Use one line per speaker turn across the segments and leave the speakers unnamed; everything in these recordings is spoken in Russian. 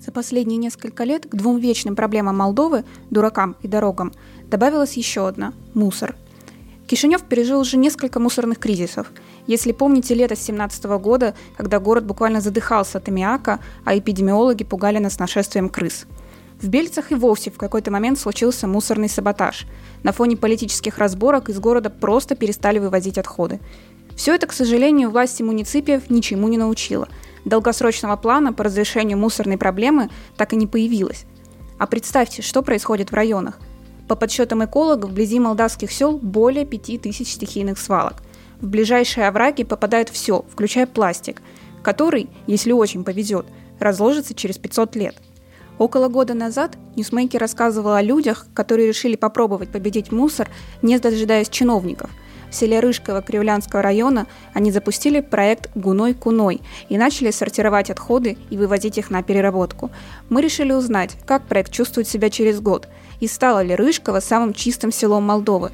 За последние несколько лет к двум вечным проблемам Молдовы – дуракам и дорогам – добавилась еще одна – мусор. Кишинев пережил уже несколько мусорных кризисов. Если помните лето 2017 года, когда город буквально задыхался от аммиака, а эпидемиологи пугали нас нашествием крыс. В Бельцах и вовсе в какой-то момент случился мусорный саботаж. На фоне политических разборок из города просто перестали вывозить отходы. Все это, к сожалению, власти муниципиев ничему не научила – долгосрочного плана по разрешению мусорной проблемы так и не появилось. А представьте, что происходит в районах. По подсчетам экологов, вблизи молдавских сел более 5000 стихийных свалок. В ближайшие овраги попадает все, включая пластик, который, если очень повезет, разложится через 500 лет. Около года назад Ньюсмейкер рассказывал о людях, которые решили попробовать победить мусор, не дожидаясь чиновников – в селе Рышково Криулянского района они запустили проект «Gunoi cu noi» и начали сортировать отходы и вывозить их на переработку. Мы решили узнать, как проект чувствует себя через год и стало ли Рышково самым чистым селом Молдовы.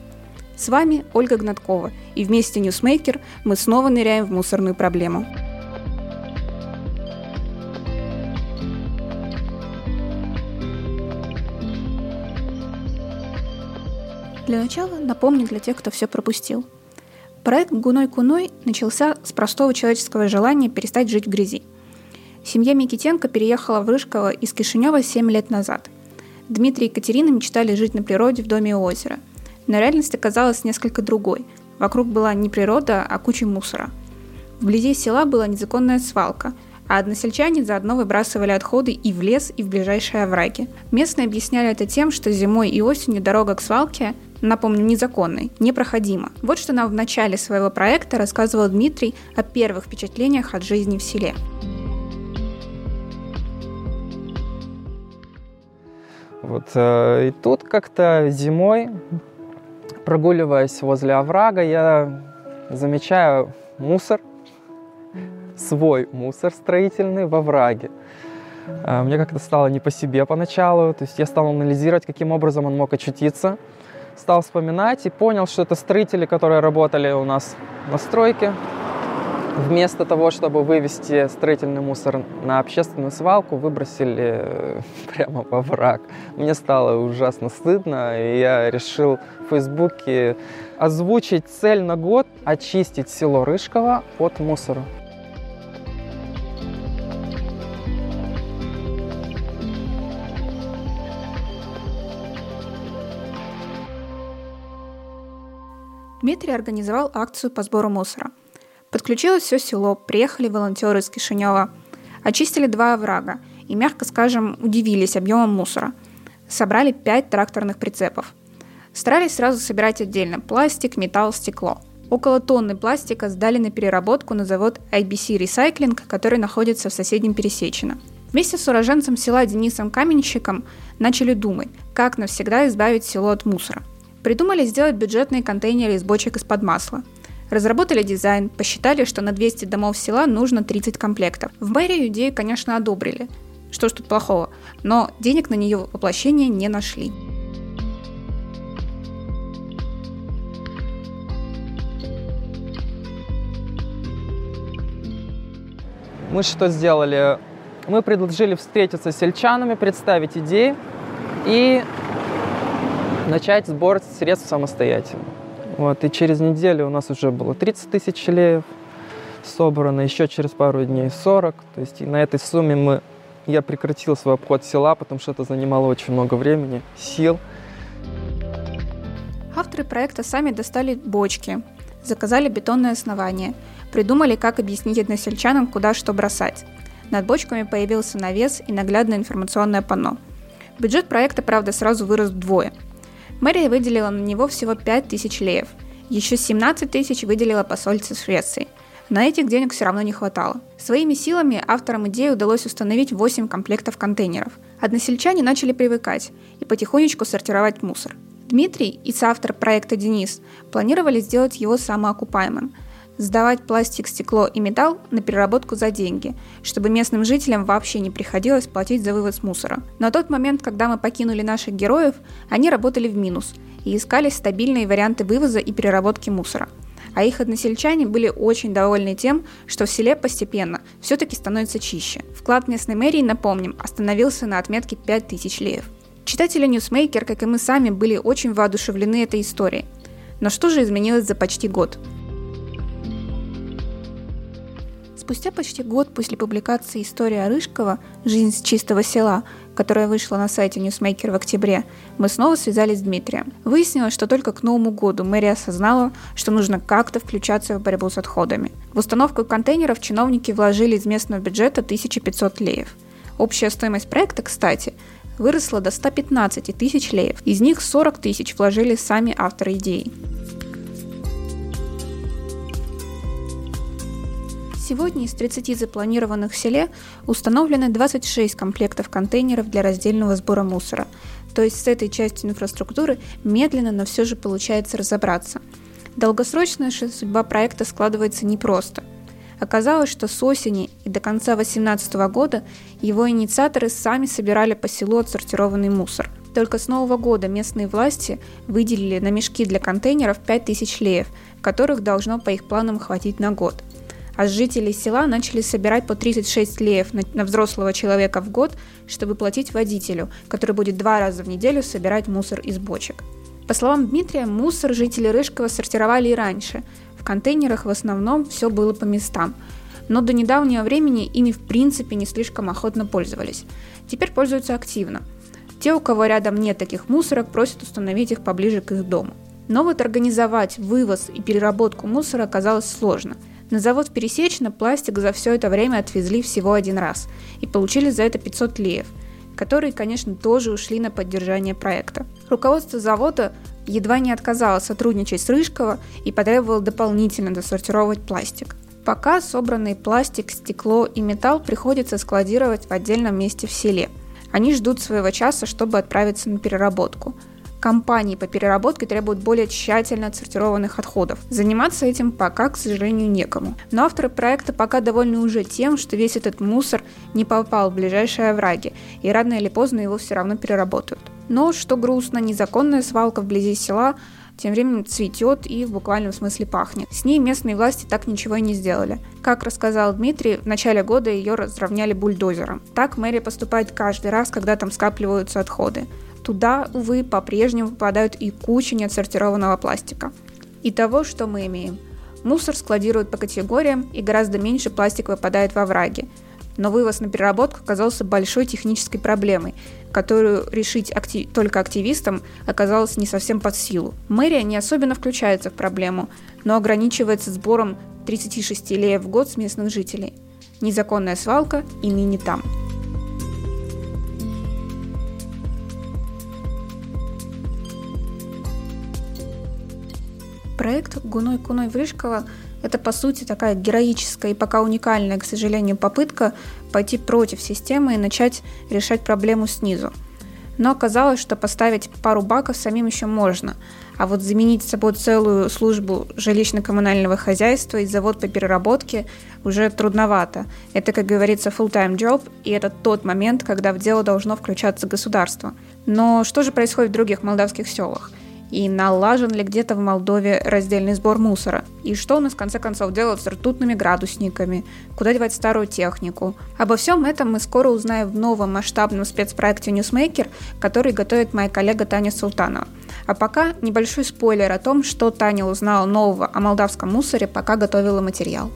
С вами Ольга Гнаткова, и вместе Ньюсмейкер мы снова ныряем в мусорную проблему. Для начала напомню для тех, кто все пропустил. Проект «Гуной-куной» начался с простого человеческого желания перестать жить в грязи. Семья Микитенко переехала в Рыжково из Кишинева 7 лет назад. Дмитрий и Екатерина мечтали жить на природе в доме у озера. Но реальность оказалась несколько другой. Вокруг была не природа, а куча мусора. Вблизи села была незаконная свалка – а односельчане заодно выбрасывали отходы и в лес, и в ближайшие овраги. Местные объясняли это тем, что зимой и осенью дорога к свалке напомню, незаконной, непроходима. Вот что нам в начале своего проекта рассказывал Дмитрий о первых впечатлениях от жизни в селе.
Вот, э, и тут как-то зимой, прогуливаясь возле оврага, я замечаю мусор – свой мусор строительный во враге. А, мне как-то стало не по себе поначалу, то есть я стал анализировать, каким образом он мог очутиться. Стал вспоминать и понял, что это строители, которые работали у нас на стройке. Вместо того, чтобы вывести строительный мусор на общественную свалку, выбросили э, прямо во враг. Мне стало ужасно стыдно, и я решил в Фейсбуке озвучить цель на год – очистить село Рыжково от мусора.
Дмитрий организовал акцию по сбору мусора. Подключилось все село, приехали волонтеры из Кишинева, очистили два оврага и, мягко скажем, удивились объемом мусора. Собрали пять тракторных прицепов. Старались сразу собирать отдельно пластик, металл, стекло. Около тонны пластика сдали на переработку на завод IBC Recycling, который находится в соседнем Пересечино. Вместе с уроженцем села Денисом Каменщиком начали думать, как навсегда избавить село от мусора – Придумали сделать бюджетные контейнеры из бочек из-под масла. Разработали дизайн, посчитали, что на 200 домов села нужно 30 комплектов. В мэрию идею, конечно, одобрили. Что ж тут плохого? Но денег на нее воплощение не нашли.
Мы что сделали? Мы предложили встретиться с сельчанами, представить идеи и начать сбор средств самостоятельно. Вот, и через неделю у нас уже было 30 тысяч леев собрано, еще через пару дней 40. То есть и на этой сумме мы, я прекратил свой обход села, потому что это занимало очень много времени, сил.
Авторы проекта сами достали бочки, заказали бетонное основание, придумали, как объяснить односельчанам, куда что бросать. Над бочками появился навес и наглядное информационное панно. Бюджет проекта, правда, сразу вырос вдвое – Мэрия выделила на него всего 5 тысяч леев. Еще 17 тысяч выделила посольство Швеции. На этих денег все равно не хватало. Своими силами авторам идеи удалось установить 8 комплектов контейнеров. Односельчане начали привыкать и потихонечку сортировать мусор. Дмитрий и соавтор проекта Денис планировали сделать его самоокупаемым – сдавать пластик, стекло и металл на переработку за деньги, чтобы местным жителям вообще не приходилось платить за вывоз мусора. На тот момент, когда мы покинули наших героев, они работали в минус и искали стабильные варианты вывоза и переработки мусора. а их односельчане были очень довольны тем, что в селе постепенно все-таки становится чище. Вклад местной мэрии, напомним, остановился на отметке 5000 леев. Читатели Ньюсмейкер, как и мы сами, были очень воодушевлены этой историей. Но что же изменилось за почти год? Спустя почти год после публикации «История Рыжкова. Жизнь с чистого села», которая вышла на сайте Newsmaker в октябре, мы снова связались с Дмитрием. Выяснилось, что только к Новому году мэрия осознала, что нужно как-то включаться в борьбу с отходами. В установку контейнеров чиновники вложили из местного бюджета 1500 леев. Общая стоимость проекта, кстати, выросла до 115 тысяч леев. Из них 40 тысяч вложили сами авторы идеи. Сегодня из 30 запланированных в селе установлены 26 комплектов контейнеров для раздельного сбора мусора. То есть с этой частью инфраструктуры медленно, но все же получается разобраться. Долгосрочная судьба проекта складывается непросто. Оказалось, что с осени и до конца 2018 года его инициаторы сами собирали по селу отсортированный мусор. Только с Нового года местные власти выделили на мешки для контейнеров 5000 леев, которых должно по их планам хватить на год – а жители села начали собирать по 36 леев на, на взрослого человека в год, чтобы платить водителю, который будет два раза в неделю собирать мусор из бочек. По словам Дмитрия, мусор жители Рыжкова сортировали и раньше. В контейнерах в основном все было по местам. Но до недавнего времени ими в принципе не слишком охотно пользовались. Теперь пользуются активно. Те, у кого рядом нет таких мусорок, просят установить их поближе к их дому. Но вот организовать вывоз и переработку мусора оказалось сложно – на завод в Пересечно пластик за все это время отвезли всего один раз и получили за это 500 леев, которые, конечно, тоже ушли на поддержание проекта. Руководство завода едва не отказалось сотрудничать с Рыжково и потребовало дополнительно досортировать пластик. Пока собранный пластик, стекло и металл приходится складировать в отдельном месте в селе. Они ждут своего часа, чтобы отправиться на переработку – компании по переработке требуют более тщательно отсортированных отходов. Заниматься этим пока, к сожалению, некому. Но авторы проекта пока довольны уже тем, что весь этот мусор не попал в ближайшие овраги, и рано или поздно его все равно переработают. Но, что грустно, незаконная свалка вблизи села тем временем цветет и в буквальном смысле пахнет. С ней местные власти так ничего и не сделали. Как рассказал Дмитрий, в начале года ее разровняли бульдозером. Так мэрия поступает каждый раз, когда там скапливаются отходы. Туда, увы, по-прежнему попадают и куча неотсортированного пластика. И того, что мы имеем. Мусор складируют по категориям, и гораздо меньше пластика выпадает во враги. Но вывоз на переработку оказался большой технической проблемой, которую решить актив... только активистам оказалось не совсем под силу. Мэрия не особенно включается в проблему, но ограничивается сбором 36 леев в год с местных жителей. Незаконная свалка и ныне там. Проект Гуной Куной Врышкова – это, по сути, такая героическая и пока уникальная, к сожалению, попытка пойти против системы и начать решать проблему снизу. Но оказалось, что поставить пару баков самим еще можно, а вот заменить собой целую службу жилищно-коммунального хозяйства и завод по переработке уже трудновато. Это, как говорится, full-time job, и это тот момент, когда в дело должно включаться государство. Но что же происходит в других молдавских селах – и налажен ли где-то в Молдове раздельный сбор мусора, и что у нас в конце концов делать с ртутными градусниками, куда девать старую технику. Обо всем этом мы скоро узнаем в новом масштабном спецпроекте Newsmaker, который готовит моя коллега Таня Султанова. А пока небольшой спойлер о том, что Таня узнала нового о молдавском мусоре, пока готовила материал.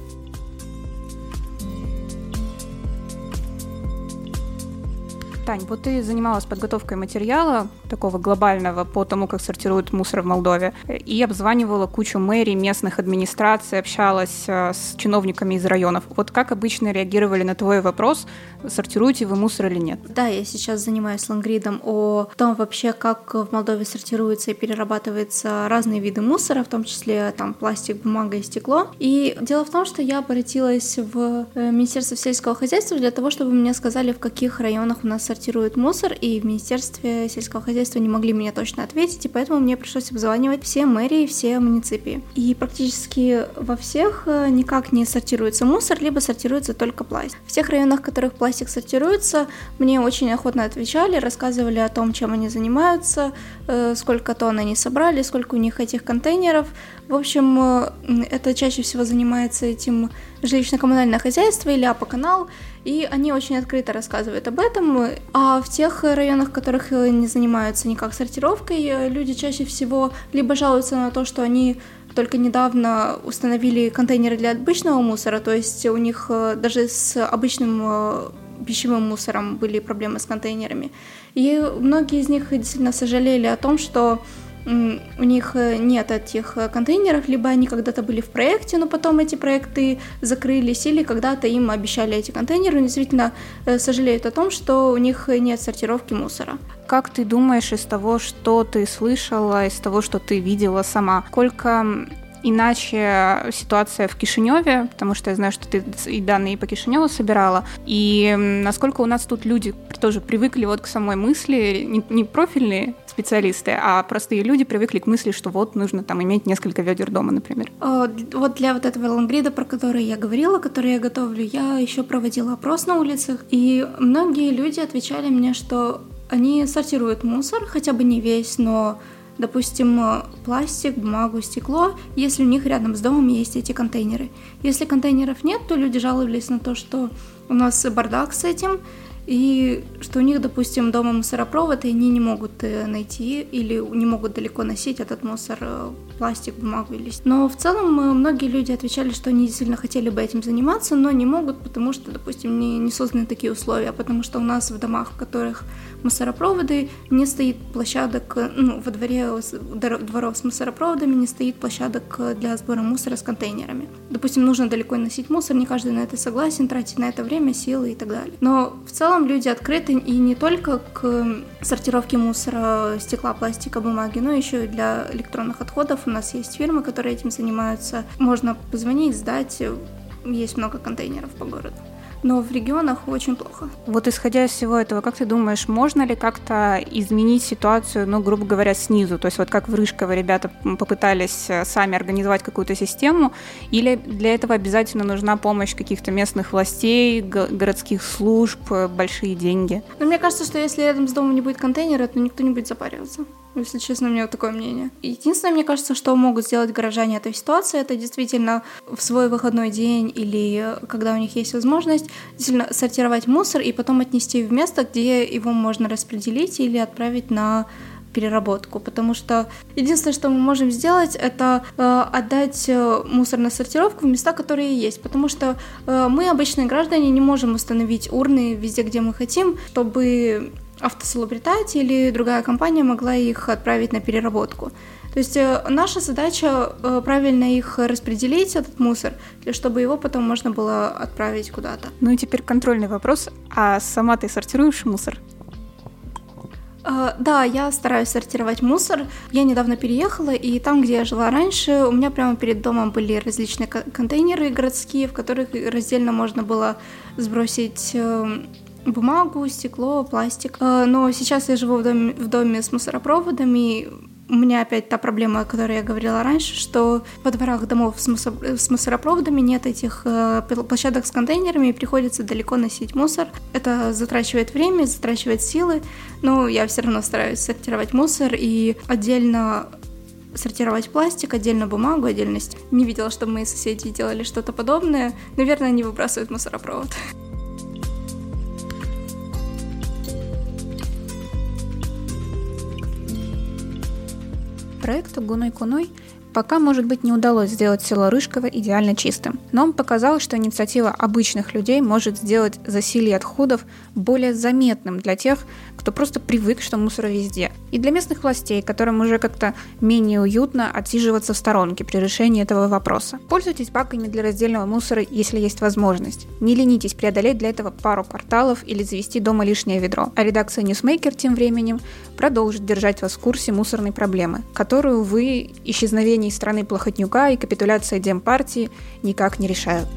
Тань, вот ты занималась подготовкой материала такого глобального по тому, как сортируют мусор в Молдове, и обзванивала кучу мэрий, местных администраций, общалась э, с чиновниками из районов. Вот как обычно реагировали на твой вопрос, сортируете вы мусор или нет?
Да, я сейчас занимаюсь лонгридом о том вообще, как в Молдове сортируются и перерабатываются разные виды мусора, в том числе там пластик, бумага и стекло. И дело в том, что я обратилась в э, Министерство сельского хозяйства для того, чтобы мне сказали, в каких районах у нас сортируют сортируют мусор, и в Министерстве сельского хозяйства не могли мне точно ответить, и поэтому мне пришлось обзванивать все мэрии, все муниципии. И практически во всех э, никак не сортируется мусор, либо сортируется только пластик. В тех районах, в которых пластик сортируется, мне очень охотно отвечали, рассказывали о том, чем они занимаются, сколько тонн они собрали, сколько у них этих контейнеров. В общем, э, это чаще всего занимается этим жилищно-коммунальное хозяйство или АПО-канал, и они очень открыто рассказывают об этом. А в тех районах, в которых не занимаются никак сортировкой, люди чаще всего либо жалуются на то, что они только недавно установили контейнеры для обычного мусора, то есть у них э, даже с обычным э, пищевым мусором были проблемы с контейнерами. И многие из них действительно сожалели о том, что у них э, нет этих э, контейнеров, либо они когда-то были в проекте, но потом эти проекты закрылись, или когда-то им обещали эти контейнеры, и действительно э, сожалеют о том, что у них нет сортировки мусора.
Как ты думаешь из того, что ты слышала, из того, что ты видела сама, сколько иначе ситуация в Кишиневе, потому что я знаю, что ты и данные по Кишиневу собирала, и насколько у нас тут люди тоже привыкли вот к самой мысли, не, профильные специалисты, а простые люди привыкли к мысли, что вот нужно там иметь несколько ведер дома, например.
Вот для вот этого лонгрида, про который я говорила, который я готовлю, я еще проводила опрос на улицах, и многие люди отвечали мне, что они сортируют мусор, хотя бы не весь, но допустим, пластик, бумагу, стекло, если у них рядом с домом есть эти контейнеры. Если контейнеров нет, то люди жаловались на то, что у нас бардак с этим, и что у них, допустим, дома мусоропровод, и они не могут э, найти или не могут далеко носить этот мусор э, пластик, бумагу или... Но в целом э, многие люди отвечали, что они действительно хотели бы этим заниматься, но не могут, потому что, допустим, не, не созданы такие условия, потому что у нас в домах, в которых мусоропроводы, не стоит площадок, ну, во дворе дворов с мусоропроводами не стоит площадок для сбора мусора с контейнерами. Допустим, нужно далеко носить мусор, не каждый на это согласен, тратить на это время, силы и так далее. Но в целом люди открыты и не только к сортировке мусора, стекла, пластика, бумаги, но еще и для электронных отходов у нас есть фирмы, которые этим занимаются. Можно позвонить, сдать. Есть много контейнеров по городу но в регионах очень плохо.
Вот исходя из всего этого, как ты думаешь, можно ли как-то изменить ситуацию, ну, грубо говоря, снизу? То есть вот как в Рыжково ребята попытались э, сами организовать какую-то систему, или для этого обязательно нужна помощь каких-то местных властей, городских служб, э, большие деньги?
Ну, мне кажется, что если рядом с домом не будет контейнера, то никто не будет запариваться. Если честно, у меня такое мнение. Единственное, мне кажется, что могут сделать горожане этой ситуации, это действительно в свой выходной день или когда у них есть возможность действительно сортировать мусор и потом отнести в место, где его можно распределить или отправить на переработку, потому что единственное, что мы можем сделать, это э, отдать э, мусор на сортировку в места, которые есть, потому что э, мы, обычные граждане, не можем установить урны везде, где мы хотим, чтобы автосалубритать или другая компания могла их отправить на переработку. То есть э, наша задача э, правильно их распределить, этот мусор, чтобы его потом можно было отправить куда-то.
Ну и теперь контрольный вопрос. А сама ты сортируешь мусор?
Uh, да, я стараюсь сортировать мусор. Я недавно переехала, и там, где я жила раньше, у меня прямо перед домом были различные контейнеры городские, в которых раздельно можно было сбросить эм, бумагу, стекло, пластик. Э, но сейчас я живу в доме, в доме с мусоропроводами, у меня опять та проблема, о которой я говорила раньше, что во дворах домов с, мусор, с мусоропроводами нет этих э, площадок с контейнерами, и приходится далеко носить мусор. Это затрачивает время, затрачивает силы, но я все равно стараюсь сортировать мусор и отдельно сортировать пластик, отдельно бумагу, отдельность. Не видела, чтобы мои соседи делали что-то подобное. Наверное, они выбрасывают мусоропровод.
Проекту «Гуной Куной» пока, может быть, не удалось сделать село Рыжково идеально чистым. Но он показал, что инициатива обычных людей может сделать засилье отходов более заметным для тех, кто просто привык, что мусор везде. И для местных властей, которым уже как-то менее уютно отсиживаться в сторонке при решении этого вопроса. Пользуйтесь баками для раздельного мусора, если есть возможность. Не ленитесь преодолеть для этого пару кварталов или завести дома лишнее ведро. А редакция Newsmaker тем временем продолжит держать вас в курсе мусорной проблемы, которую, вы исчезновение страны Плохотнюка и капитуляция Демпартии никак не решают.